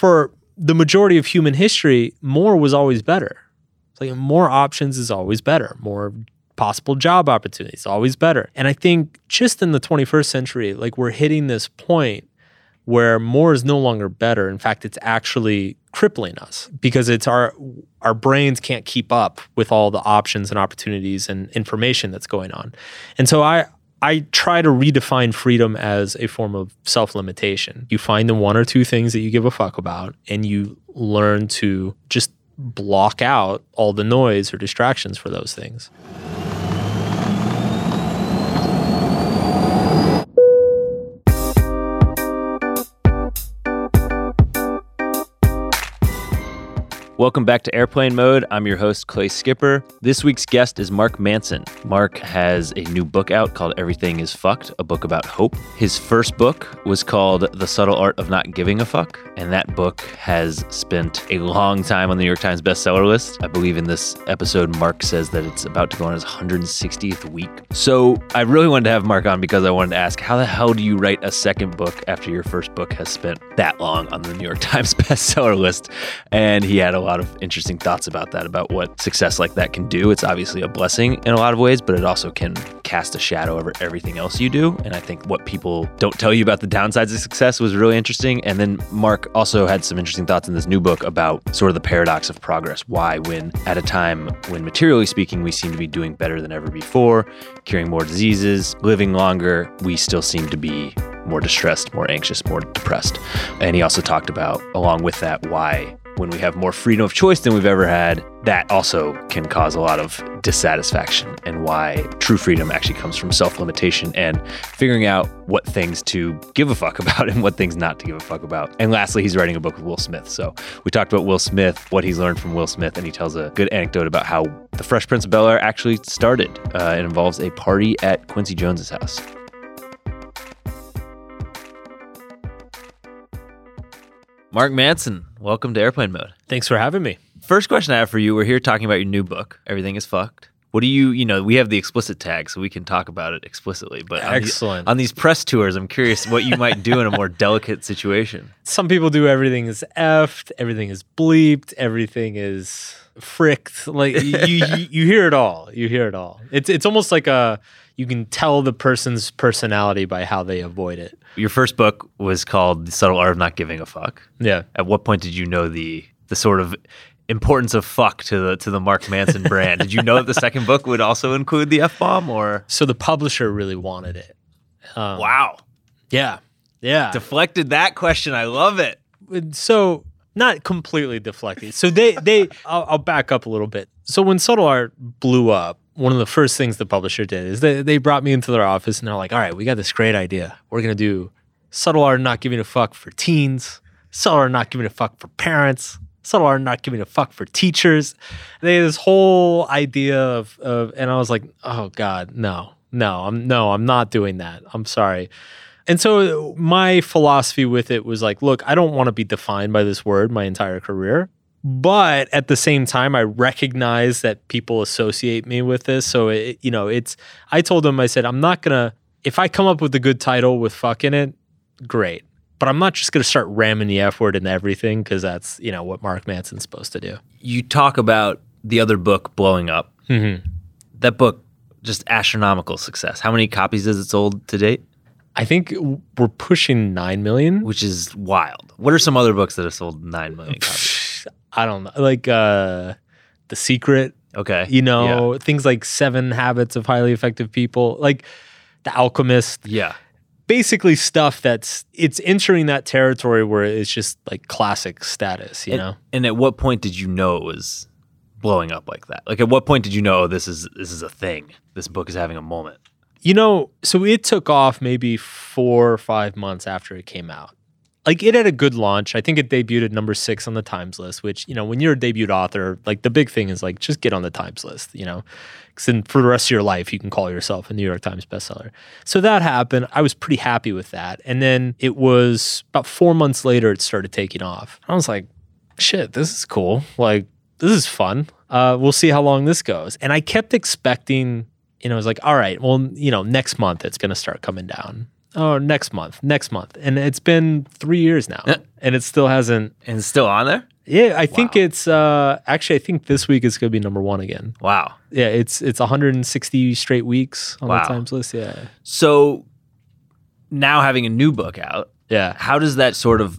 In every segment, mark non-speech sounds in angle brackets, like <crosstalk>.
for the majority of human history, more was always better. It's like more options is always better. More possible job opportunities is always better. And I think just in the 21st century, like we're hitting this point where more is no longer better. In fact, it's actually crippling us because it's our our brains can't keep up with all the options and opportunities and information that's going on. And so I I try to redefine freedom as a form of self-limitation. You find the one or two things that you give a fuck about and you learn to just block out all the noise or distractions for those things. Welcome back to Airplane Mode. I'm your host, Clay Skipper. This week's guest is Mark Manson. Mark has a new book out called Everything is Fucked, a book about hope. His first book was called The Subtle Art of Not Giving a Fuck, and that book has spent a long time on the New York Times bestseller list. I believe in this episode, Mark says that it's about to go on his 160th week. So I really wanted to have Mark on because I wanted to ask how the hell do you write a second book after your first book has spent that long on the New York <laughs> Times bestseller list? And he had a lot of interesting thoughts about that, about what success like that can do. It's obviously a blessing in a lot of ways, but it also can cast a shadow over everything else you do. And I think what people don't tell you about the downsides of success was really interesting. And then Mark also had some interesting thoughts in this new book about sort of the paradox of progress. Why, when at a time when materially speaking, we seem to be doing better than ever before, curing more diseases, living longer, we still seem to be more distressed, more anxious, more depressed. And he also talked about, along with that, why when we have more freedom of choice than we've ever had, that also can cause a lot of dissatisfaction and why true freedom actually comes from self limitation and figuring out what things to give a fuck <laughs> about and what things not to give a fuck about. And lastly, he's writing a book with Will Smith. So we talked about Will Smith, what he's learned from Will Smith, and he tells a good anecdote about how the Fresh Prince of Bel Air actually started. Uh, it involves a party at Quincy Jones's house. Mark Manson, welcome to Airplane Mode. Thanks for having me. First question I have for you, we're here talking about your new book, Everything is Fucked. What do you, you know, we have the explicit tag, so we can talk about it explicitly. But on the- Excellent. on these press tours, I'm curious what you might do in a more <laughs> delicate situation. Some people do everything is effed, everything is bleeped, everything is fricked. Like you, you, <laughs> you hear it all. You hear it all. It's it's almost like a you can tell the person's personality by how they avoid it. Your first book was called The Subtle Art of Not Giving a Fuck. Yeah. At what point did you know the the sort of importance of fuck to the to the Mark Manson brand? Did you know that the second book would also include the F bomb or So the publisher really wanted it. Um, Wow. Yeah. Yeah. Deflected that question. I love it. so not completely deflecting. So they they <laughs> I'll, I'll back up a little bit. So when Subtle Art blew up, one of the first things the publisher did is they they brought me into their office and they're like, "All right, we got this great idea. We're gonna do Subtle Art not giving a fuck for teens, Subtle Art not giving a fuck for parents." Subtle art not giving a fuck for teachers. They had this whole idea of, of and I was like, oh God, no, no, I'm no, I'm not doing that. I'm sorry. And so my philosophy with it was like, look, I don't want to be defined by this word my entire career. But at the same time, I recognize that people associate me with this. So, it, you know, it's, I told them, I said, I'm not going to, if I come up with a good title with fuck in it, great. But I'm not just going to start ramming the F word into everything because that's, you know, what Mark Manson's supposed to do. You talk about the other book blowing up. Mm-hmm. That book, just astronomical success. How many copies has it sold to date? I think we're pushing 9 million. Which is wild. What are some other books that have sold nine million <sighs> copies? I don't know. Like, uh, The Secret, Okay. you know, things like Seven Habits of Highly Effective People, like The Alchemist. Yeah. basically stuff that's it's entering that territory where it's just like classic status, you and, know. and at what point did you know it was blowing up like that? Like at what point did you know oh, this is this is a thing? This book is having a moment. You know, so it took off maybe 4 or 5 months after it came out. Like it had a good launch. I think it debuted at number 6 on the Times list, which, you know, when you're a debut author, like the big thing is like just get on the Times list, you know. Cuz then for the rest of your life you can call yourself a New York Times bestseller. So that happened. I was pretty happy with that. And then it was about 4 months later it started taking off. I was like, shit, this is cool. Like, this is fun. Uh, we'll see how long this goes. And I kept expecting, you know, I was like, all right, well, you know, next month it's going to start coming down. oh, next month, next month. And it's been three years now. Yeah. And it still hasn't. And it's still on there? Yeah, I think it's uh actually I think this week is gonna be number one again. Wow. Yeah, it's it's 160 straight weeks on Wow. the Times list. Yeah. So now having a new book out, Yeah. how does that sort of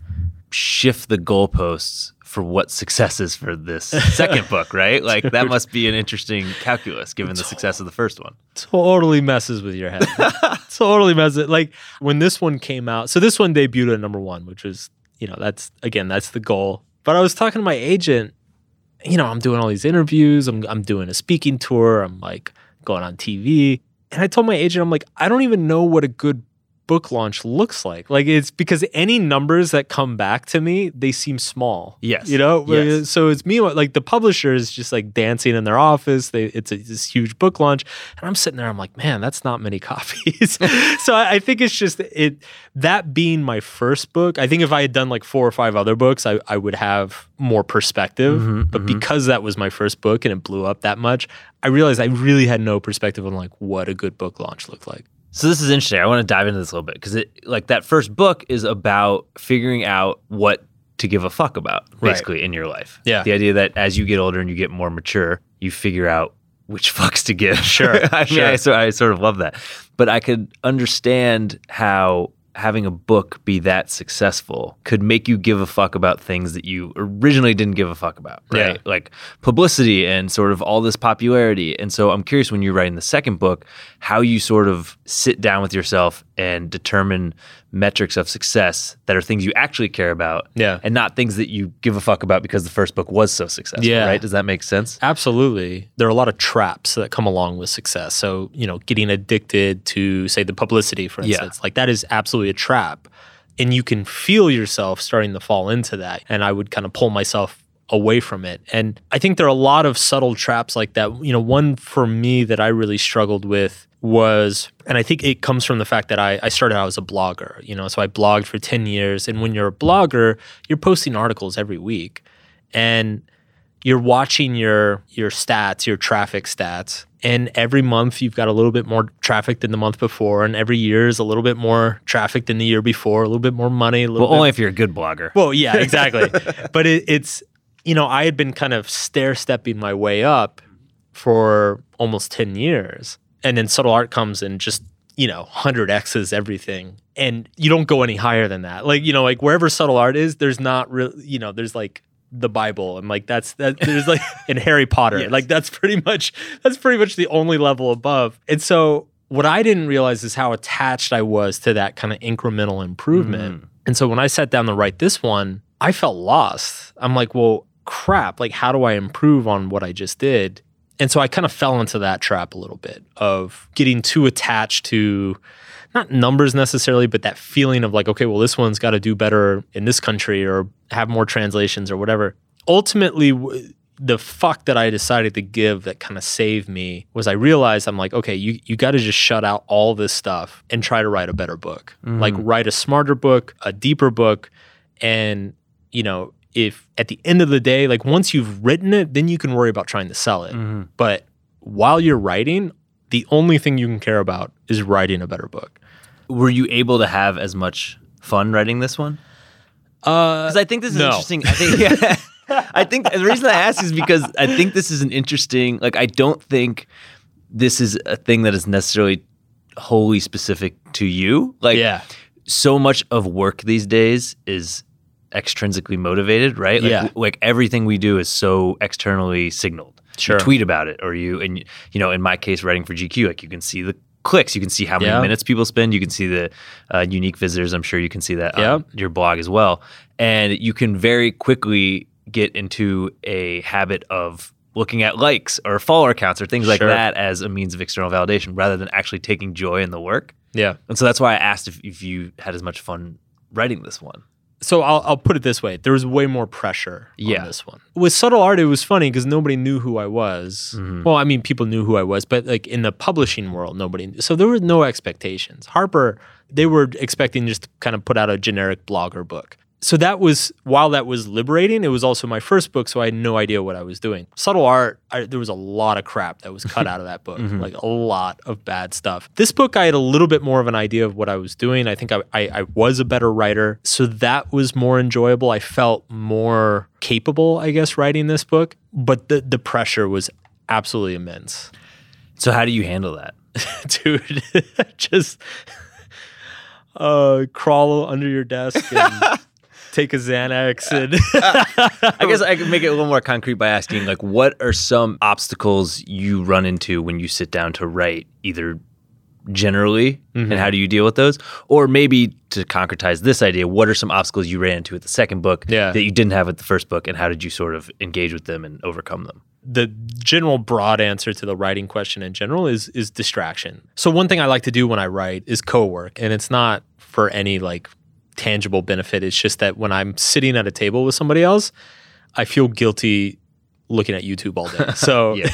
shift the goalposts for what success is for this <laughs> second book, right? Like that must be an interesting calculus given the success of the first one. totally messes with your head. <laughs> totally messes. Like when this one came out, so this one debuted at number one, which is, you know, that's again, that's the goal. But I was talking to my agent, you know, I'm doing all these interviews, I'm I'm doing a speaking tour, I'm like going on TV. And I told my agent, I'm like, I don't even know what a good book launch looks like. Like it's because any numbers that come back to me, they seem small. Yes. You know? Yes. So it's me like the publisher is just like dancing in their office. They it's a, this huge book launch. And I'm sitting there, I'm like, man, that's not many <laughs> copies. <laughs> so I, I think it's just it that being my first book. I think if I had done like four or five other books, I, I would have more perspective. Mhm, but mhm. because that was my first book and it blew up that much, I realized I really had no perspective on like what a good book launch looked like. So this is interesting. I want to dive into this a little bit because it like that first book is about figuring out what to give a fuck about Right. basically in your life. Yeah. The idea that as you get older and you get more mature, you figure out which <laughs> fucks to give. Sure, <laughs> I mean, sure. I, so, I sort of love that. But I could understand how having a book be that successful could make you give a fuck about things that you originally didn't give a fuck about, right? Yeah. Like publicity and sort of all this popularity. And so I'm curious when you're writing the second book, how you sort of sit down with yourself and determine metrics of success that are things you actually care about Yeah. and not things that you give a fuck about because the first book was so successful, Yeah. right? Does that make sense? Absolutely. There are a lot of traps that come along with success. So, you know, getting addicted to, say, the publicity, for Yeah. instance, like that is absolutely a trap. And you can feel yourself starting to fall into that. And I would kind of pull myself away from it. And I think there are a lot of subtle traps like that. You know, one for me that I really struggled with was, and I think it comes from the fact that I, I started out as a blogger, you know, so I blogged for 10 years. And when you're a blogger, you're posting articles every week. And you're watching your your stats, your traffic stats, and every month you've got a little bit more traffic than the month before, and every year is a little bit more traffic than the year before, a little bit more money, a little Well, bit only if you're a good blogger. well, yeah, exactly. <laughs> but it, it's you know I had been kind of stair stepping my way up for almost ten years, and then subtle art comes and just you know hundred x's everything, and you don't go any higher than that. Like you know, like wherever subtle art is, there's not real. You know, there's like the Bible and like that's that there's like <laughs> in Harry Potter Yes. like that's pretty much that's pretty much the only level above and so what I didn't realize is how attached I was to that kind of incremental improvement Mm. and so when I sat down to write this one I felt lost I'm like well crap like how do I improve on what I just did and so I kind of fell into that trap a little bit of getting too attached to not numbers necessarily, but that feeling of like, okay, well, this one's got to do better in this country or have more translations or whatever. Ultimately, w- the fuck that I decided to give that kind of saved me was I realized I'm like, okay, you, you got to just shut out all this stuff and try to write a better book. Like, mm-hmm. write a smarter book, a deeper book. And, you know, if at the end of the day, like once you've written it, then you can worry about trying to sell it. Mhm. But while you're writing, the only thing you can care about is writing a better book. Were you able to have as much fun writing this one? Uh, Because I think this is no. interesting. I think, I think the reason I ask is because I think this is an interesting. Like, I don't think this is a thing that is necessarily wholly specific to you. Like, yeah, so much of work these days is extrinsically motivated, right? Like, Yeah. w- like everything we do is so externally signaled. Sure. You tweet about it, or you and you know, in my case, writing for GQ, like you can see the clicks, you can see how many Yeah. minutes people spend, you can see the uh, unique visitors. I'm sure you can see that on your blog as well, and you can very quickly get into a habit of looking at likes or follower counts or things like Sure. that as a means of external validation rather than actually taking joy in the work. yeah. And so that's why I asked if, if you had as much fun writing this one. So I'll, I'll put it this way: there was way more pressure Yeah. on this one. With subtle art, it was funny because nobody knew who I was. Mhm. Well, I mean, people knew who I was, but like in the publishing world, nobody. Knew. So there were no expectations. Harper, they were expecting just to kind of put out a generic blogger book. So that was while that was liberating, it was also my first book, so I had no idea what I was doing. Subtle art, I, there was a lot of crap that was cut <laughs> out of that book, like a lot of bad stuff. This book, I had a little bit more of an idea of what I was doing. I think I, I, I was a better writer, so that was more enjoyable. I felt more capable, I guess, writing this book, but the the pressure was absolutely immense, So how do you handle that? <laughs> dude. <laughs> just uh, crawl under your desk and take a Xanax uh, and. Uh, I guess I could make it a little more concrete by asking, like, what are some obstacles you run into when you sit down to write, either generally, and mm-hmm. how do you deal with those? Or maybe to concretize this idea, what are some obstacles you ran into with the second book Yeah. that you didn't have with the first book, and how did you sort of engage with them and overcome them? the general broad answer to the writing question in general is is distraction. So one thing I like to do when I write is co-work and it's not for any like tangible benefit. It's just that when I'm sitting at a table with somebody else, I feel guilty looking at YouTube all day. So <laughs>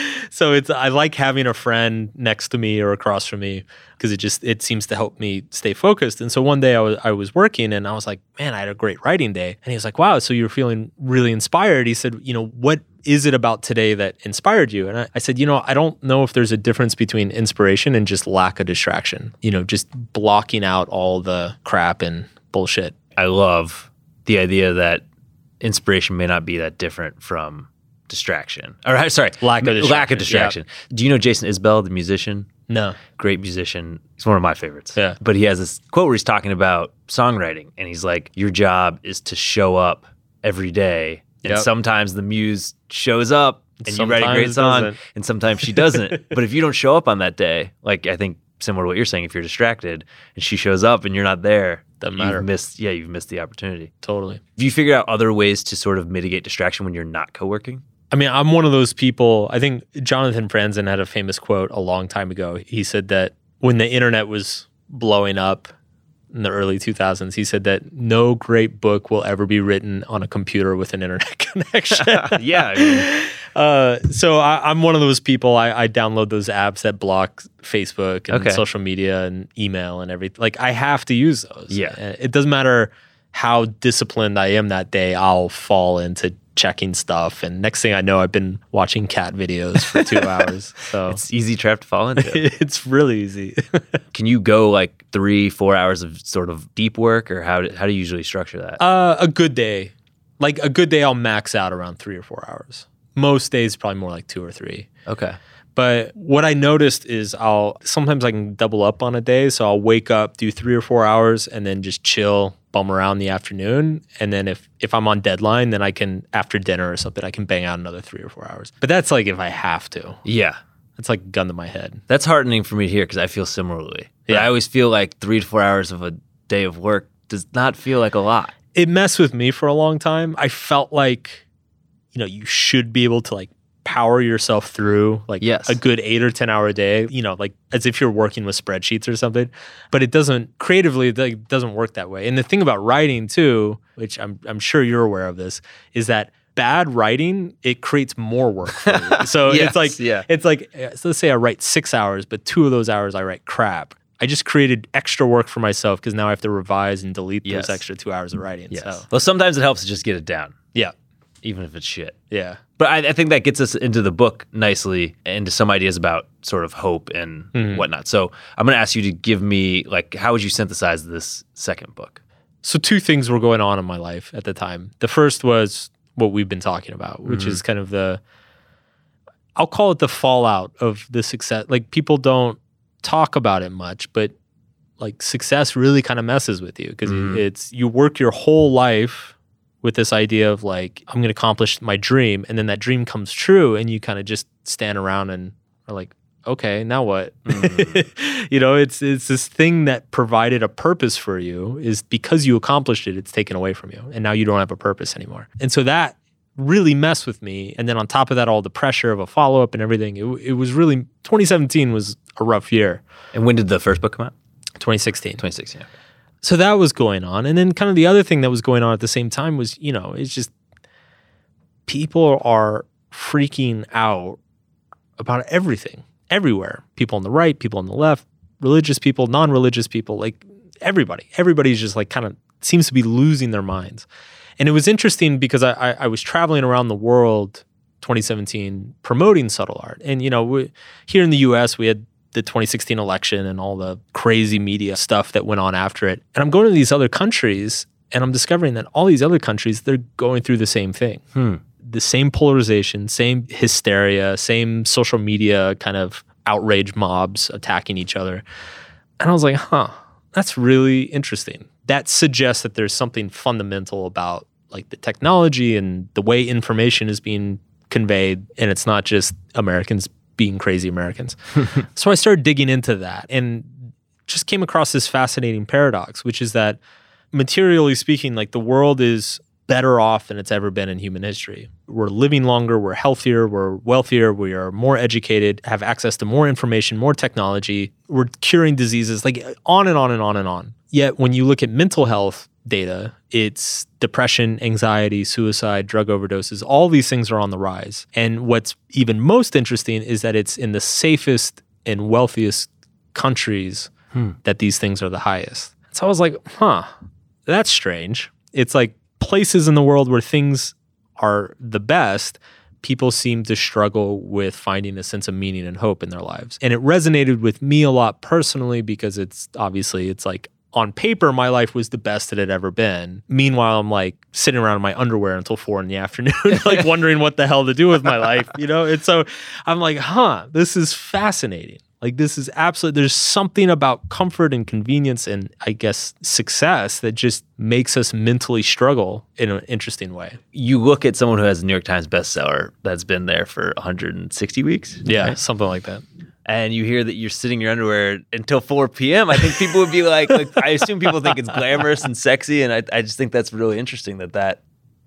<laughs> so it's I like having a friend next to me or across from me because it just it seems to help me stay focused. And so one day I was I was working and I was like, man, I had a great writing day. And he was like, wow, so you're feeling really inspired. He said, you know, what is it about today that inspired you? And I, I said, you know, I don't know if there's a difference between inspiration and just lack of distraction. You know, just blocking out all the crap and bullshit. I love the idea that inspiration may not be that different from distraction. Or <laughs> sorry, Lack of lack of distraction. Do you know Jason Isbell, the musician? No. Great musician. He's one of my favorites. Yeah. But he has this quote where he's talking about songwriting, and he's like, "Your job is to show up every day, and Yep. sometimes the muse shows up." And you write a Sometimes great song, doesn't. and sometimes she doesn't. <laughs> but if you don't show up on that day, like I think similar to what you're saying, if you're distracted and she shows up and you're not there, Doesn't you've missed. Yeah, you've missed the opportunity. Totally. Have you figured out other ways to sort of mitigate distraction when you're not co-working? I mean, I'm one of those people. I think Jonathan Franzen had a famous quote a long time ago. He said that when the internet was blowing up in the early 2000s, he said that no great book will ever be written on a computer with an internet <laughs> connection. <laughs> yeah, I mean, <laughs> uh, so I, I'm one of those people. I, I download those apps that block Facebook and Okay. social media and email and everything. Like I have to use those. Yeah. Uh, It doesn't matter how disciplined I am that day. I'll fall into checking stuff, and next thing I know, I've been watching cat videos for two <laughs> hours. So it's easy trap to fall into. <laughs> it's really easy. <laughs> Can you go like three, four hours of sort of deep work, or how do, how do you usually structure that? uh, a good day, like a good day, I'll max out around three or four hours. Most days, probably more like two or three. okay. But what I noticed is I'll sometimes I can double up on a day. So I'll wake up, do three or four hours, and then just chill, bum around the afternoon. And then if if I'm on deadline, then I can after dinner or something, I can bang out another three or four hours. But that's like if I have to. Yeah. It's like a gun to my head. That's heartening for me to hear because I feel similarly. Yeah. I always feel like three to four hours of a day of work does not feel like a lot. It messed with me for a long time. I felt like, you know, you should be able to like power yourself through like Yes. a good eight or 10 hour a day, you know, like as if you're working with spreadsheets or something. But it doesn't creatively, it like, doesn't work that way. And the thing about writing too, which I'm, I'm sure you're aware of this, is that bad writing, it creates more work for you. <laughs> So Yes, it's like, yeah. it's like, uh, so let's say I write six hours, but two of those hours I write crap. I just created extra work for myself because now I have to revise and delete Yes. those extra two hours of writing. Yes. So Well, sometimes it helps to just get it down, yeah, even if it's shit. yeah. But I, I think that gets us into the book nicely, into some ideas about sort of hope and Mhm. whatnot. So I'm going to ask you to give me like, how would you synthesize this second book? So two things were going on in my life at the time. The first was what we've been talking about, which Mm-hmm. is kind of the I'll call it the fallout of the success. Like people don't talk about it much, but like success really kind of messes with you because Mhm. it's you work your whole life with this idea of like I'm going to accomplish my dream and then that dream comes true and you kind of just stand around and are like okay, now what? Mm-hmm. <laughs> you know, it's it's this thing that provided a purpose for you is because you accomplished it, it's taken away from you. And now you don't have a purpose anymore. And so that really messed with me. And then on top of that, all the pressure of a follow up and everything, it, it was really 2017 was a rough year. And when did the first book come out? 2016. 2016. yeah. So that was going on. And then kind of the other thing that was going on at the same time was, you know, it's just people are freaking out about everything everywhere. People on the right, people on the left, religious people, non religious people, like everybody. Everybody's just like kind of seems to be losing their minds. And it was interesting because I, I, I was traveling around the world 2017 promoting subtle art. And, you know, we, here in the US, we had the 2016 election and all the crazy media stuff that went on after it. And I'm going to these other countries and I'm discovering that all these other countries, they're going through the same thing. Hmm. The same polarization, same hysteria, same social media kind of outrage mobs attacking each other. And I was like, huh, that's really interesting. That suggests that there's something fundamental about like the technology and the way information is being conveyed. And it's not just Americans being crazy Americans. <laughs> so I started digging into that and just came across this fascinating paradox, which is that materially speaking, like the world is better off than it's ever been in human history. We're living longer, we're healthier, we're wealthier, we are more educated, have access to more information, more technology, we're curing diseases, like on and on and on and on. Yet when you look at mental health data, it's depression, anxiety, suicide, drug overdoses, all these things are on the rise. And what's even most interesting is that it's in the safest and wealthiest countries Hmm. that these things are the highest. So I was like, huh, that's strange. It's like places in the world where things are the best, people seem to struggle with finding a sense of meaning and hope in their lives. And it resonated with me a lot personally because it's obviously it's like on paper my life was the best it had ever been. Meanwhile, I'm like sitting around in my underwear until four in the afternoon, <laughs> like wondering what the hell to do with my life, you know? And so I'm like, huh, this is fascinating. Like this is absolutely there's something about comfort and convenience and I guess success that just makes us mentally struggle in an interesting way. You look at someone who has a New York Times bestseller that's been there for 160 weeks. Yeah, right? something like that. And you hear that you're sitting in your underwear until 4 p.m., I think people would be like, like I assume people think it's glamorous and sexy. And I, I just think that's really interesting that that,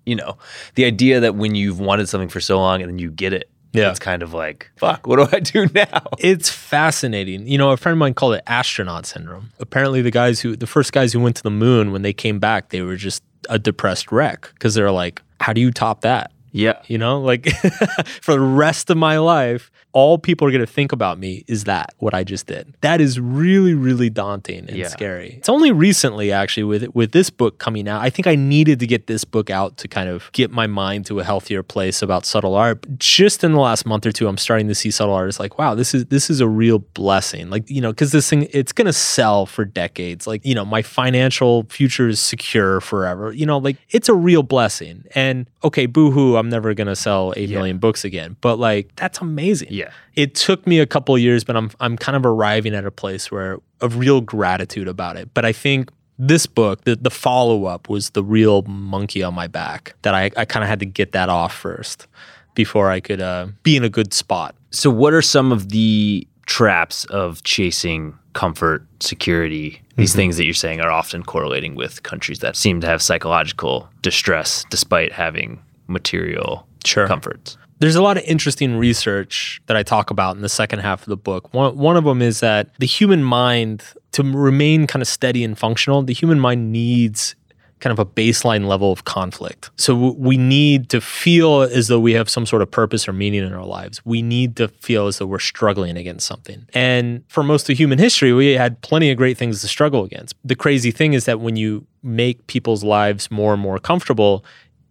you know, the idea that when you've wanted something for so long and then you get it, Yeah. it's kind of like, fuck, what do I do <laughs> now? It's fascinating. You know, a friend of mine called it astronaut syndrome. Apparently, the guys who, the first guys who went to the moon, when they came back, they were just a depressed wreck because they're like, how do you top that? Yeah. You know, like <laughs> for the rest of my life, all people are going to think about me is that what I just did. That is really, really daunting and Yeah. scary. It's only recently, actually, with with this book coming out. I think I needed to get this book out to kind of get my mind to a healthier place about subtle art. But just in the last month or two, I'm starting to see subtle art as like, wow, this is this is a real blessing. Like you know, because this thing it's going to sell for decades. Like you know, my financial future is secure forever. You know, like it's a real blessing. And okay, boohoo, I'm never going to sell eight Yeah. million books again. But like that's amazing. Yeah. It took me a couple of years, but I'm I'm kind of arriving at a place where of real gratitude about it. But I think this book, the, the follow up was the real monkey on my back that I, I kind of had to get that off first before I could uh, be in a good spot. So, what are some of the traps of chasing comfort, security, these things that you're saying are often correlating with countries that seem to have psychological distress despite having material Sure. comforts? There's a lot of interesting research that I talk about in the second half of the book. One, one of them is that the human mind, to remain kind of steady and functional, the human mind needs kind of a baseline level of conflict. So we need to feel as though we have some sort of purpose or meaning in our lives. We need to feel as though we're struggling against something. And for most of human history, we had plenty of great things to struggle against. The crazy thing is that when you make people's lives more and more comfortable,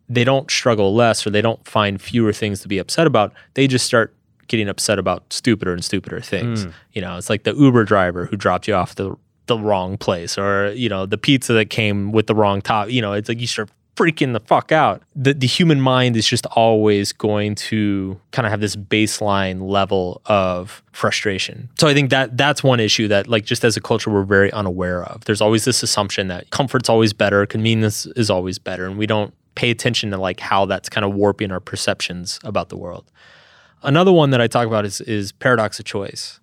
they don't struggle less or they don't find fewer things to be upset about. They just start getting upset about stupider and stupider things. Hmm. You know, it's like the Uber driver who dropped you off the the wrong place or, you know, the pizza that came with the wrong top. You know, it's like you start freaking the fuck out. The the human mind is just always going to kind of have this baseline level of frustration. So I think that that's one issue that like just as a culture we're very unaware of. There's always this assumption that comfort's always better, convenience is always better, and we don't pay attention to like how that's kind of warping our perceptions about the world. Another one that I talk about is is paradox of choice.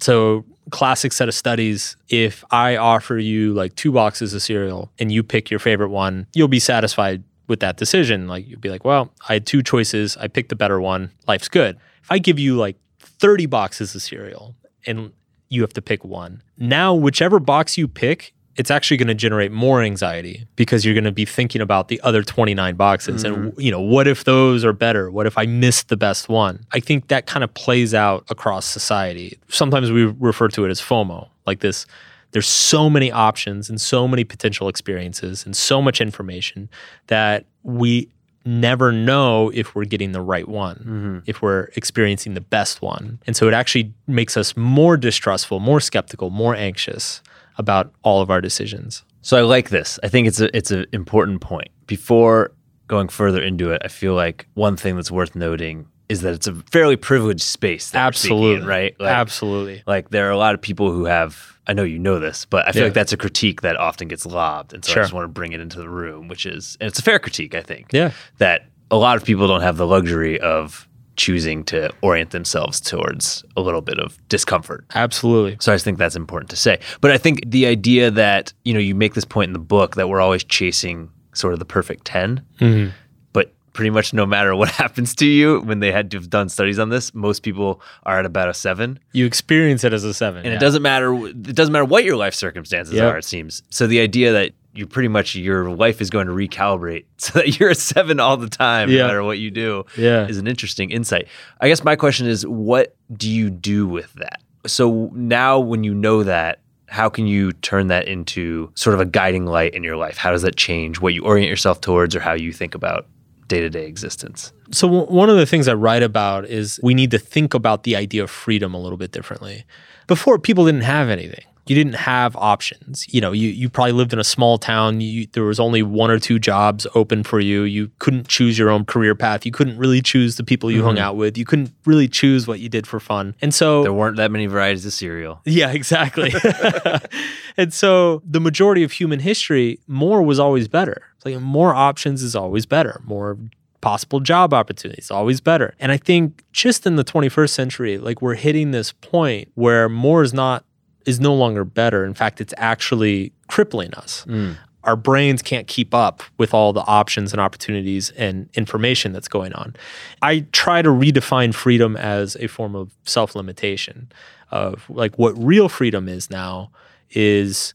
So classic set of studies, if I offer you like two boxes of cereal and you pick your favorite one, you'll be satisfied with that decision. Like you'll be like, well, I had two choices, I picked the better one, life's good. If I give you like 30 boxes of cereal and you have to pick one, now whichever box you pick, it's actually going to generate more anxiety because you're going to be thinking about the other 29 boxes and mm. you know what if those are better? What if i missed the best one? I think that kind of plays out across society. Sometimes we refer to it as fomo like this there's so many options and so many potential experiences and so much information that we never know if we're getting the right one, mm-hmm. if we're experiencing the best one. And so it actually makes us more distrustful, more skeptical, more anxious about all of our decisions. So I like this. I think it's a it's an important point. Before going further into it, I feel like one thing that's worth noting is that it's a fairly privileged space. That we're speaking in, Absolutely. right? Like, Absolutely. Like there are a lot of people who have. I know you know this, but I feel Yeah. like that's a critique that often gets lobbed, and so Sure. I just want to bring it into the room, which is, and it's a fair critique, I think. Yeah. That a lot of people don't have the luxury of choosing to orient themselves towards a little bit of discomfort. Absolutely. So I just think that's important to say. But I think the idea that, you know, you make this point in the book that we're always chasing sort of the perfect 10, Mhm. but pretty much no matter what <laughs> happens to you when they had to have done studies on this, most people are at about a 7 You experience it as a seven. and yeah. it doesn't matter it doesn't matter what your life circumstances Yep. are it seems. So the idea that you pretty much your life is going to recalibrate <laughs> so that you're a 7 all the time Yeah. no matter what you do Yeah. is an interesting insight. I guess my question is, what do you do with that? So now, when you know that, how can you turn that into sort of a guiding light in your life? How does that change what you orient yourself towards or how you think about day to day existence? So w- one of the things I write about is we need to think about the idea of freedom a little bit differently. Before, people didn't have anything. You didn't have options. You know, you you probably lived in a small town. You, there was only one or two jobs open for you. You couldn't choose your own career path. You couldn't really choose the people you hung mm-hmm. out with. You couldn't really choose what you did for fun. And so There weren't that many varieties of cereal. yeah, exactly. <laughs> and so the majority of human history, more was always better. It's like more options is always better. More possible job opportunities is always better. And I think just in the 21st century, like we're hitting this point where more is not is no longer better. In fact, it's actually crippling us. Mm. Our brains can't keep up with all the options and opportunities and information that's going on. I try to redefine freedom as a form of self limitation, of like what real freedom is now is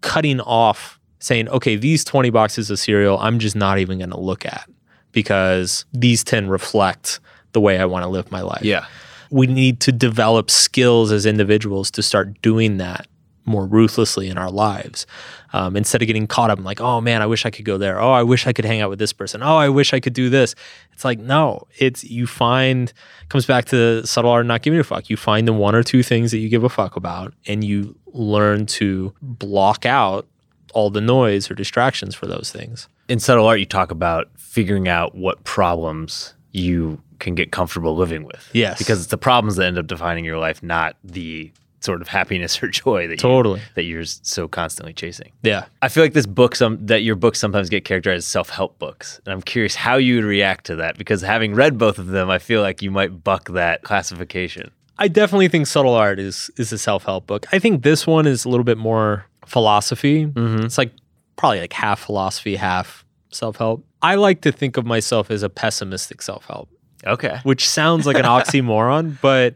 cutting off saying, okay, these 20 boxes of cereal, I'm just not even going to look at because these 10 reflect the way I want to live my life Yeah. We need to develop skills as individuals to start doing that more ruthlessly in our lives. Um, instead of getting caught up in like oh man i wish i could go there. Oh i wish i could hang out with this person. Oh i wish i could do this. It's like no it's you find comes back to the subtle art of not giving a fuck. You find the one or two things that you give a fuck about and you learn to block out all the noise or distractions for those things. In subtle art, you talk about figuring out what problems you can get comfortable living with. Yes. Because it's the problems that end up defining your life, not the sort of happiness or <laughs> joy that you, Totally. that you're so constantly chasing. yeah I feel like this book, some that your books sometimes get characterized as self-help books, and I'm curious how you would react to that because having read both of them, I feel like you might buck that classification. I definitely think subtle art is is a self help book. I think this one is a little bit more philosophy. Mm-hmm. It's like probably like half philosophy, half self help. I like to think of myself as a pessimistic self help, Okay. which sounds like an <laughs> oxymoron, but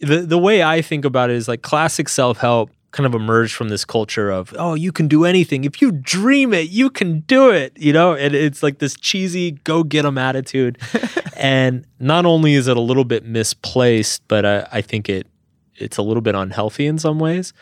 the the way I think about it is like classic self help kind of emerged from this culture of oh you can do anything. If you dream it you can do it you know? And it's like this cheesy go get 'em attitude. <laughs> And not only is it a little bit misplaced but I, I think it it's a little bit unhealthy in some ways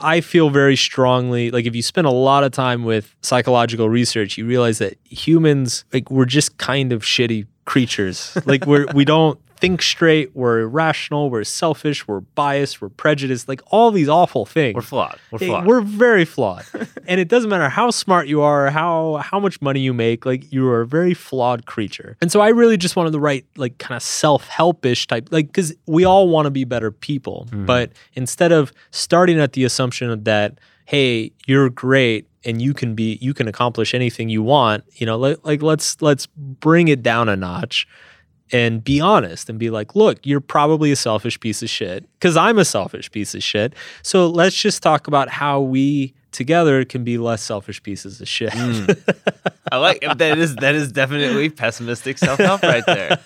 i feel very strongly like if you spend a lot of time with psychological research you realize that humans like we're just kind of shitty creatures like we're we don't think straight we're irrational we're selfish we're biased we're prejudiced like all these awful things We're flawed. We're flawed. We're very flawed. <laughs> and it doesn't matter how smart you are, how how much money you make, like you are a very flawed creature. And so I really just wanted to write like kind of self-helpish type like cuz we all want to be better people. Mm-hmm. But instead of starting at the assumption that hey, you're great and you can be you can accomplish anything you want, you know, like, like let's let's bring it down a notch and be honest and be like, look, you're probably a selfish piece of shit because I'm a selfish piece of shit. So let's just talk about how we together can be less selfish pieces of shit. Hmm. <laughs> I like that is that is definitely pessimistic self-help right there.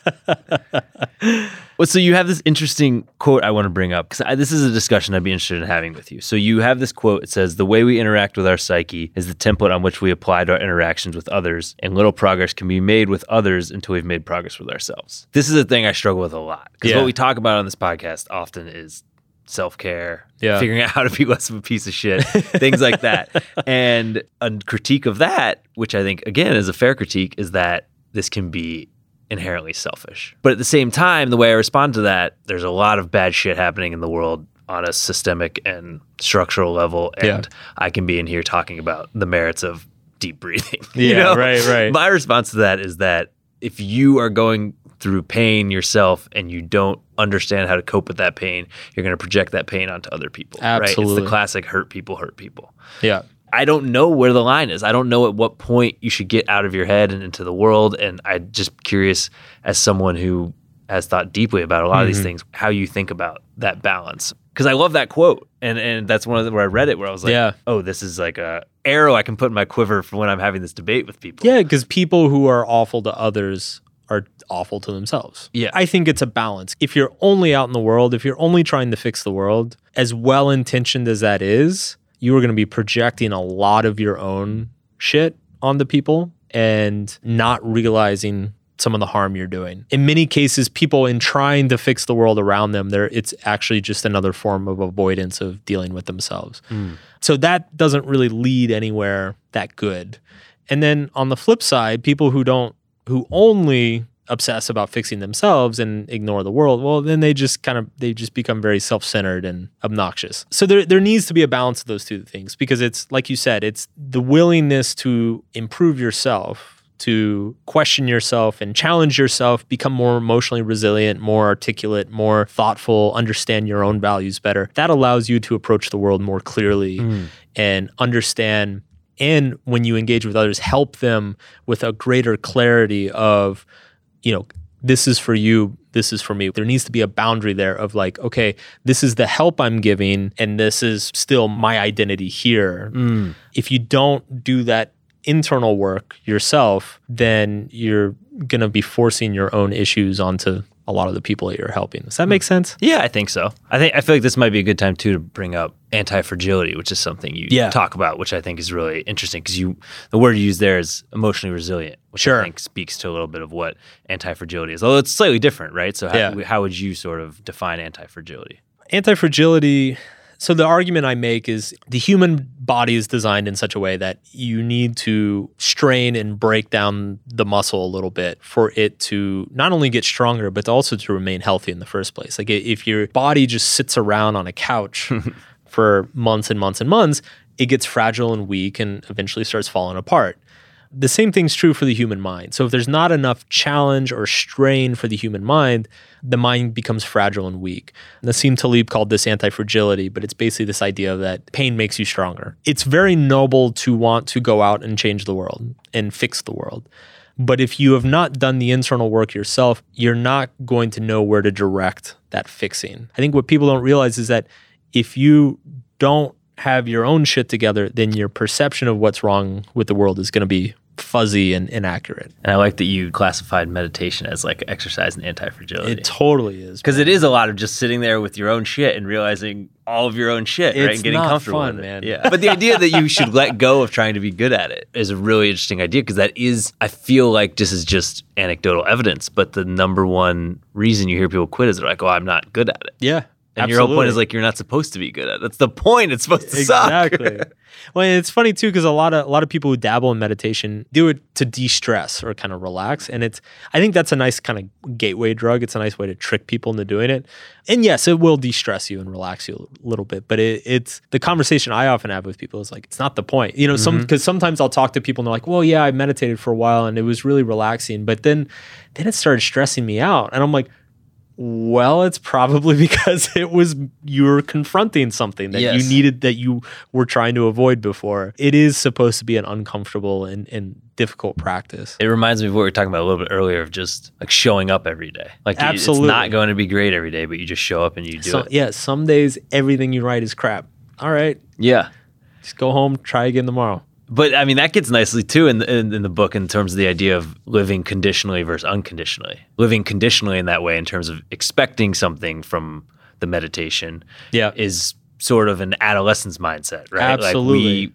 well, so you have this interesting quote I want to bring up because this is a discussion I'd be interested in having with you. So you have this quote. It says, "The way we interact with our psyche is the template on which we apply to our interactions with others, and little progress can be made with others until we've made progress with ourselves." This is a thing I struggle with a lot because Yeah. what we talk about on this podcast often is self care, Yeah. figuring <laughs> out how to be less of a piece of shit, <laughs> things like that. And a critique of that, which I think again is a fair critique, is that this can be inherently selfish. But at the same time, the way I respond to that, there's a lot of bad shit happening in the world on a systemic and structural level. And Yeah. I can be in here talking about the merits of deep breathing. <laughs> you Yeah, know? right, right. My response to that is that if you are going through pain yourself and you don't understand how to cope with that pain, you're going to project that pain onto other people. Right? It's Absolutely. the classic hurt people hurt people. Yeah. I don't know where the line is. I don't know at what point you should get out of your head and into the world. And I'm just curious, as someone who has thought deeply about a lot of these mm-hmm. things, how you think about that balance. Because I love that quote, and and that's one of the, where I read it, where I was like, Yeah. oh, this is like a arrow I can put in my quiver for when I'm having this debate with people. Yeah, because people who are awful to others awful to themselves. Yeah. I think it's a balance. If you're only out in the world, if you're only trying to fix the world, as well intentioned as that is, you are going to be projecting a lot of your own shit onto people and not realizing some of the harm you're doing. In many cases, people in trying to fix the world around them, there it's actually just another form of avoidance of dealing with themselves. Hmm. So that doesn't really lead anywhere that good. And then on the flip side, people who don't who only obsess about fixing themselves and ignore the world, well then they just kind of they just become very self-centered and obnoxious. So there there needs to be a balance of those two things because it's like you said, it's the willingness to improve yourself to question yourself and challenge yourself, become more emotionally resilient, more articulate, more thoughtful, understand your own values better. That allows you to approach the world more clearly mm. and understand. And when you engage with others, help them with a greater clarity of, you know, this is for you, this is for me. There needs to be a boundary there of like, okay, this is the help I'm giving, and this is still my identity here. Mm. If you don't do that internal work yourself, then you're going to be forcing your own issues onto a lot of the people that you're helping. Does that make hmm. sense? Yeah, I think so. I think I feel like this might be a good time too to bring up anti-fragility, which is something you Yeah. talk about, which I think is really interesting because you the word you use there is emotionally resilient, which Sure. I think speaks to a little bit of what anti-fragility is. Although it's slightly different, right? So how, Yeah. how would you sort of define anti-fragility? Anti fragility. So the argument I make is the human body is designed in such a way that you need to strain and break down the muscle a little bit for it to not only get stronger, but also to remain healthy in the first place. Like if your body just sits around on a couch <laughs> for months and months and months, it gets fragile and weak and eventually starts falling apart. The same thing's true for the human mind. So if there's not enough challenge or strain for the human mind, the mind becomes fragile and weak. Nassim Taleb called this anti-fragility, but it's basically this idea that pain makes you stronger. It's very noble to want to go out and change the world and fix the world. But if you have not done the internal work yourself, you're not going to know where to direct that fixing. I think what people don't realize is that if you don't have your own shit together, then your perception of what's wrong with the world is going to be fuzzy and inaccurate. And I like that you classified meditation as like exercise and anti-fragility. It totally is. because it is a lot of just sitting there with your own shit and realizing all of your own shit, right? And getting not comfortable fun, with it. man. Yeah. But the idea that you should let go of trying to be good at it is a really interesting idea because that is, I feel like this is just anecdotal evidence, but the number one reason you hear people quit is they're like, oh, I'm not good at it. yeah. And your whole point is like, you're not supposed to be good at it. That's the point. It's supposed to suck. exactly. <laughs> well, it's funny too because a lot of a lot of people who dabble in meditation do it to de-stress or kind of relax, and it's I think that's a nice kind of gateway drug. It's a nice way to trick people into doing it, and yes, it will de-stress you and relax you a little bit. But it, it's the conversation I often have with people is like it's not the point, you know. Some mm-hmm. because sometimes I'll talk to people and they're like, "Well, yeah, I meditated for a while and it was really relaxing, but then then it started stressing me out," and I'm like. Well, it's probably <laughs> because it was you were confronting something that Yes. you needed that you were trying to avoid before. It is supposed to be an uncomfortable and, and difficult practice. It reminds me of what we were talking about a little bit earlier of just like showing up every day. Like you- it's Absolutely. not going to be great every day, but you just show up and you do So, it. yeah, some days everything you write is crap. All right, Yeah. just go home, try again tomorrow. But I mean, that gets nicely too in the, in, in the book in terms of the idea of living conditionally versus unconditionally. Living conditionally in that way, in terms of expecting something from the meditation, Yeah. is sort of an adolescence mindset, right? Like Absolutely. we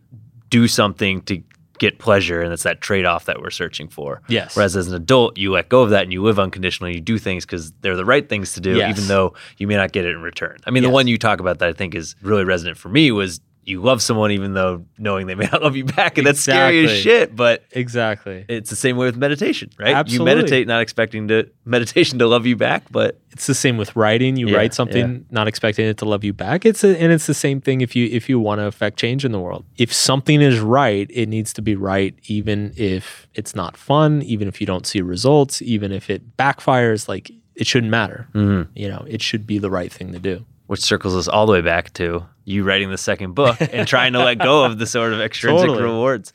do something to get pleasure, and it's that trade off that we're searching for. Yes. Whereas as an adult, you let go of that and you live unconditionally. You do things because they're the right things to do, Yes. even though you may not get it in return. I mean, the one you talk about that I think is really resonant for me was you love someone even though knowing they may not love you back, and that's scary as shit. But exactly. it's the same way with meditation, right? Absolutely. You meditate not expecting to meditation to love you back, but It's the same with writing. You Yeah, write something not expecting it to love you back. It's a, and it's the same thing if you if you want to affect change in the world. If something is right, it needs to be right even if it's not fun, even if you don't see results, even if it backfires, like it shouldn't matter. Mm-hmm. You know, it should be the right thing to do. Which circles us all the way back to you writing the second book <laughs> and trying to let go of the sort of extrinsic Totally. rewards.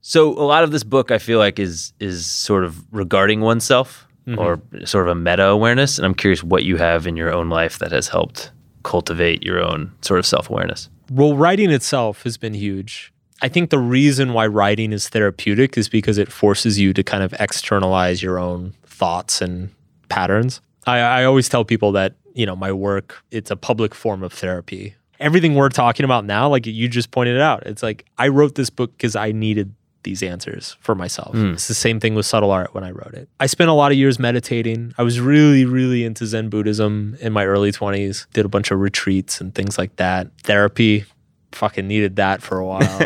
So a lot of this book I feel like is is sort of regarding oneself Mm-hmm. or sort of a meta awareness and I'm curious what you have in your own life that has helped cultivate your own sort of self-awareness. Well, writing itself has been huge. I think the reason why writing is therapeutic is because it forces you to kind of externalize your own thoughts and patterns. I, I always tell people that, you know, my work, it's a public form of therapy. Everything we're talking about now, like you just pointed it out, it's like I wrote this book because I needed these answers for myself. Hmm. It's the same thing with subtle art when I wrote it. I spent a lot of years meditating. I was really, really into Zen Buddhism in my early 20s, did a bunch of retreats and things like that. Therapy, fucking needed that for a while.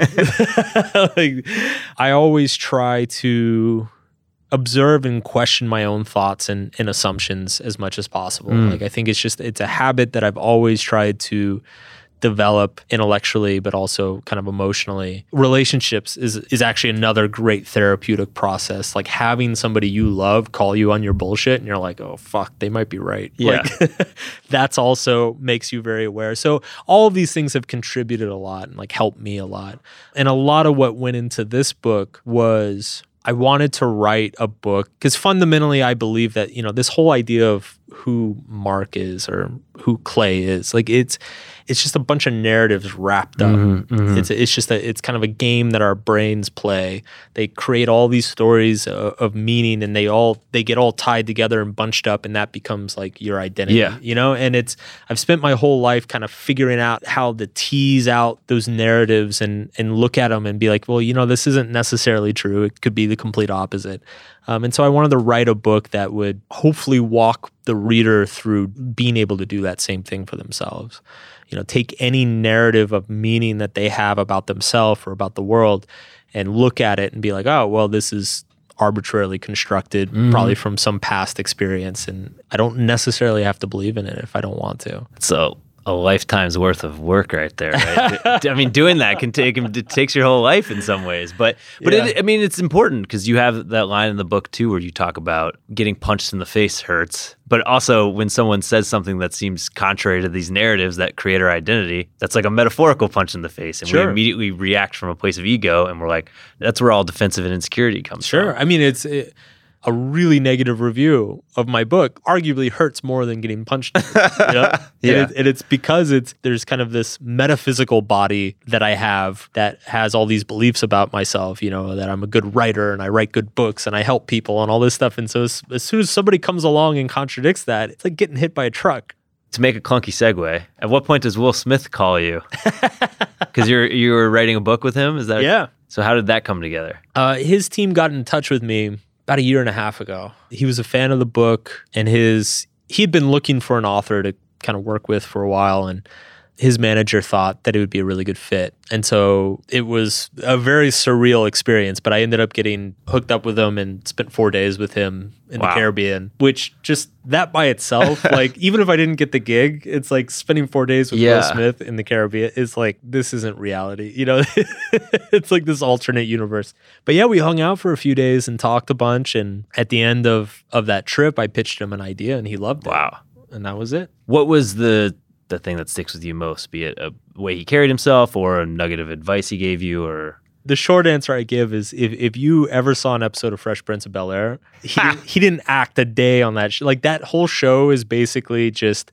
<laughs> <laughs> like, I always try to observe and question my own thoughts and, and assumptions as much as possible. Hmm. Like I think it's just it's a habit that I've always tried to develop intellectually but also kind of emotionally. Relationships is is actually another great therapeutic process. Like having somebody you love call you on your bullshit and you're like, "Oh fuck, they might be right." Yeah. Like <laughs> that's also makes you very aware. So all of these things have contributed a lot and like helped me a lot. And a lot of what went into this book was I wanted to write a book because fundamentally I believe that, you know, this whole idea of who Mark is or who Clay is, like it's it's just a bunch of narratives wrapped up. Mm-hmm, mm-hmm. It's it's just a it's kind of a game that our brains play. They create all these stories of, of meaning and they all they get all tied together and bunched up and that becomes like your identity. Yeah. You know, and it's I've spent my whole life kind of figuring out how to tease out those narratives and and look at them and be like, well, you know, this isn't necessarily true. It could be the complete opposite. Um, and so I wanted to write a book that would hopefully walk the reader through being able to do that same thing for themselves. You know, take any narrative of meaning that they have about themselves or about the world and look at it and be like, oh, well, this is arbitrarily constructed, mm-hmm. probably from some past experience. And I don't necessarily have to believe in it if I don't want to. It's a, lifetime's worth of work right there. Right? <laughs> I mean, doing that can take it takes your whole life in some ways, but but Yeah. it, I mean, it's important because you have that line in the book too, where you talk about getting punched in the face hurts, but also when someone says something that seems contrary to these narratives that create our identity, that's like a metaphorical punch in the face, and we immediately react from a place of ego, and we're like, that's where all defensive and insecurity comes from. Sure. from. I mean, it's it, a really negative review of my book arguably hurts more than getting punched. You know? Yeah. <laughs> And, it, and it's because it's there's kind of this metaphysical body that I have that has all these beliefs about myself. You know that I'm a good writer and I write good books and I help people and all this stuff. And so as, as soon as somebody comes along and contradicts that, it's like getting hit by a truck. to make a clunky segue, at what point does Will Smith call you? <laughs> Because you're you were writing a book with him. Is that Yeah. So how did that come together? Uh, his team got in touch with me about a year and a half ago. He was a fan of the book, and his he had been looking for an author to kind of work with for a while, and his manager thought that it would be a really good fit. And so it was a very surreal experience, but I ended up getting hooked up with him and spent four days with him in Wow. the Caribbean, which just that by itself, <laughs> like even if I didn't get the gig, it's like spending four days with Will Smith in the Caribbean is like, this isn't reality. You know, <laughs> it's like this alternate universe. But yeah, we hung out for a few days and talked a bunch. And at the end of, of that trip, I pitched him an idea and he loved it. Wow. And that was it. What was the the thing that sticks with you most? Be it a way he carried himself, or a nugget of advice he gave you, or the short answer I give is if, if you ever saw an episode of Fresh Prince of Bel Air, he, didn't, he didn't act a day on that. Sh- like that whole show is basically just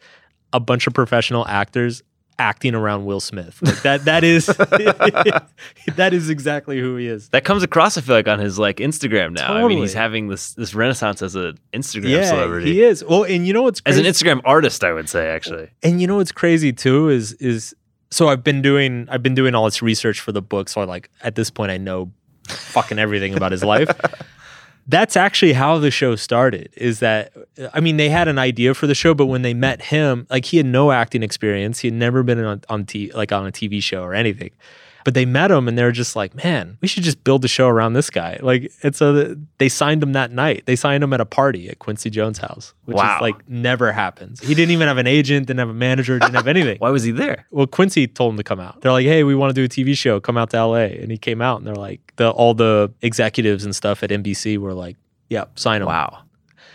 a bunch of professional actors acting around Will Smith. Like that that is <laughs> that is exactly who he is. that comes across. I feel like on his like Instagram now. I mean, he's having this this renaissance as an Instagram Yeah, celebrity, he is. Well, and you know what's as an Instagram artist. I would say actually. And you know what's crazy too is is so I've been doing I've been doing all this research for the book. So I like at this point I know fucking everything about his life. <laughs> That's actually how the show started. Is that I mean they had an idea for the show, but when they met him, like he had no acting experience. He had never been on on t- like on a TV show or anything. But they met him and they're just like, man, we should just build the show around this guy. Like, and so they signed him that night. They signed him at a party at Quincy Jones' house, which Wow. is like never happens. He didn't even have an agent, didn't have a manager, didn't have anything. <laughs> Why was he there? Well, Quincy told him to come out. They're like, "Hey, we want to do a TV show. Come out to LA." And he came out, and they're like, the all the executives and stuff at NBC were like, "Yeah, sign him." Wow.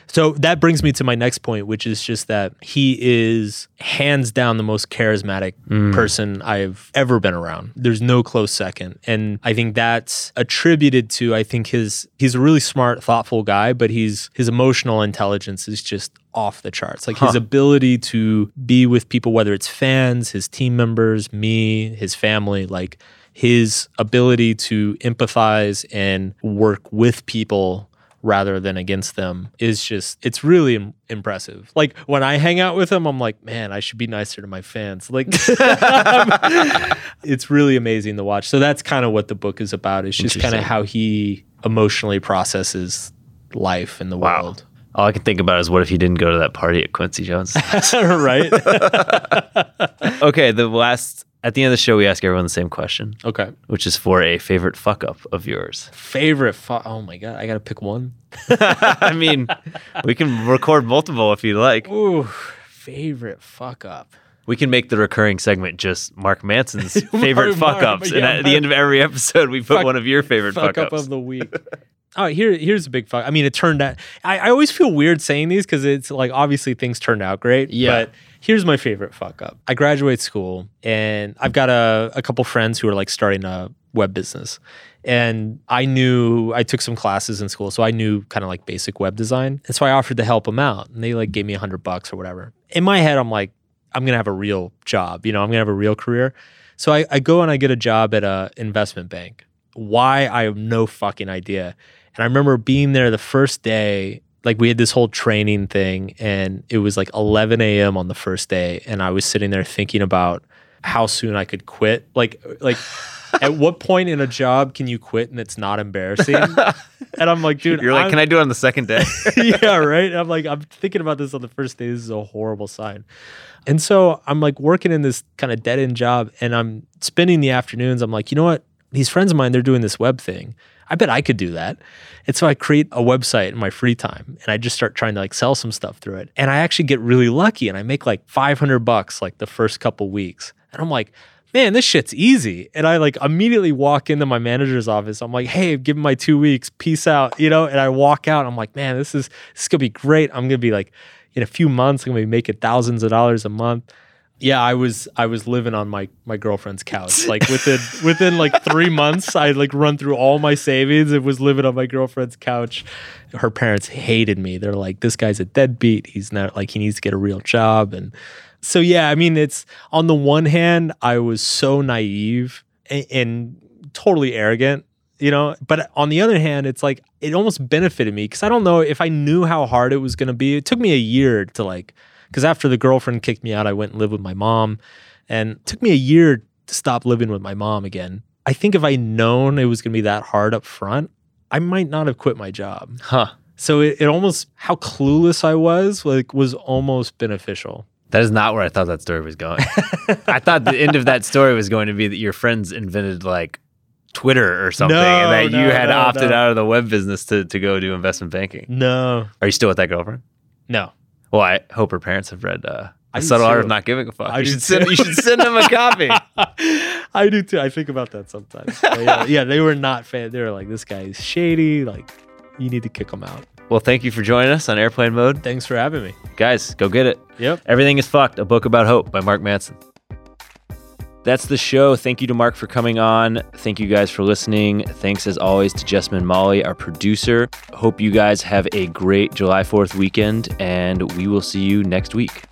So that brings me to my next point, which is just that he is hands down the most charismatic mm. person I've ever been around. There's no close second. And I think that's attributed to I think his he's a really smart, thoughtful guy, but he's his emotional intelligence is just off the charts. Like his ability to be with people whether it's fans, his team members, me, his family, like his ability to empathize and work with people rather than against them is just it's really Im- impressive. Like when i hang out with him i'm like man i should be nicer to my fans. Like <laughs> it's really amazing to watch. So that's kind of what the book is about. It's just kind of how he emotionally processes life in the Wow. world. All I can think about is what if he didn't go to that party at Quincy Jones? <laughs> right? <laughs> Okay, the last at the end of the show, we ask everyone the same question, okay which is for a favorite fuck up of yours. favorite fu- oh my god i gotta pick one <laughs> I mean, we can record multiple if you like. Ooh, favorite fuck up We can make the recurring segment just Mark Manson's <laughs> favorite Mark- fuck ups, and yeah, at the end of every episode, we put Fuck- one of your favorite fuck fuck up ups. of the week. Oh, here, here's a big fuck. I mean, it turned out. I, I always feel weird saying these because it's like obviously things turned out great. Yeah. But here's my favorite fuck up. I graduate school and I've got a, a couple friends who are like starting a web business. And I knew I took some classes in school, so I knew kind of like basic web design. And so I offered to help them out, and they like gave me a hundred bucks or whatever. In my head, I'm like, I'm gonna have a real job. You know, I'm gonna have a real career. So I, I go and I get a job at a investment bank. Why I have no fucking idea. And I remember being there the first day, like we had this whole training thing, and it was like 11 a.m. on the first day, and I was sitting there thinking about how soon I could quit. Like, like <laughs> at what point in a job can you quit and it's not embarrassing? <laughs> And I'm like, dude, You're like, I'm- can I do it on the second day? <laughs> yeah, right. I'm like, I'm thinking about this on the first day. This is a horrible sign. And so I'm like working in this kind of dead end job and I'm spending the afternoons. I'm like, you know what? These friends of mine, they're doing this web thing. I bet I could do that. And so I create a website in my free time and I just start trying to like sell some stuff through it. And I actually get really lucky and I make like 500 bucks like the first couple weeks. And I'm like, man, this shit's easy. And I like immediately walk into my manager's office. I'm like, hey, give me my two weeks. Peace out. You know, and I walk out. I'm like, man, this is this is gonna be great. I'm gonna be like, in a few months, I'm gonna be making thousands of dollars a month. Yeah, I was I was living on my my girlfriend's couch. <laughs> Like within within like three months, I like run through all my savings and was living on my girlfriend's couch. Her parents hated me. They're like, this guy's a deadbeat. He's not like he needs to get a real job. And so yeah, I mean, it's on the one hand, I was so naive and, and totally arrogant, you know. But on the other hand, it's like it almost benefited me because I don't know if I knew how hard it was going to be. It took me a year to like because after the girlfriend kicked me out, I went and lived with my mom, and it took me a year to stop living with my mom again. I think if I'd known it was going to be that hard up front, I might not have quit my job. huh. So it, it almost how clueless I was like was almost beneficial. That is not where I thought that story was going. <laughs> I thought the end of that story was going to be that your friends invented like Twitter or something, No, and that you had no, opted no. out of the web business to, to go do investment banking. No, Are you still with that girlfriend? no. Well, I hope her parents have read uh, I The Subtle Art of. Not Giving a Fuck. I you, do should send, too. you should send them a copy. <laughs> I do too. I think about that sometimes. <laughs> But yeah, yeah, they were not fan. They were like, this guy is shady. Like, you need to kick him out. Well, thank you for joining us on Airplane Mode. Thanks for having me. Guys, go get it. Yep. Everything is Fucked, a book about hope by Mark Manson. That's the show. Thank you to Mark for coming on. Thank you guys for listening. Thanks as always to Jessman Molly, our producer. Hope you guys have a great July 4th weekend, and we will see you next week.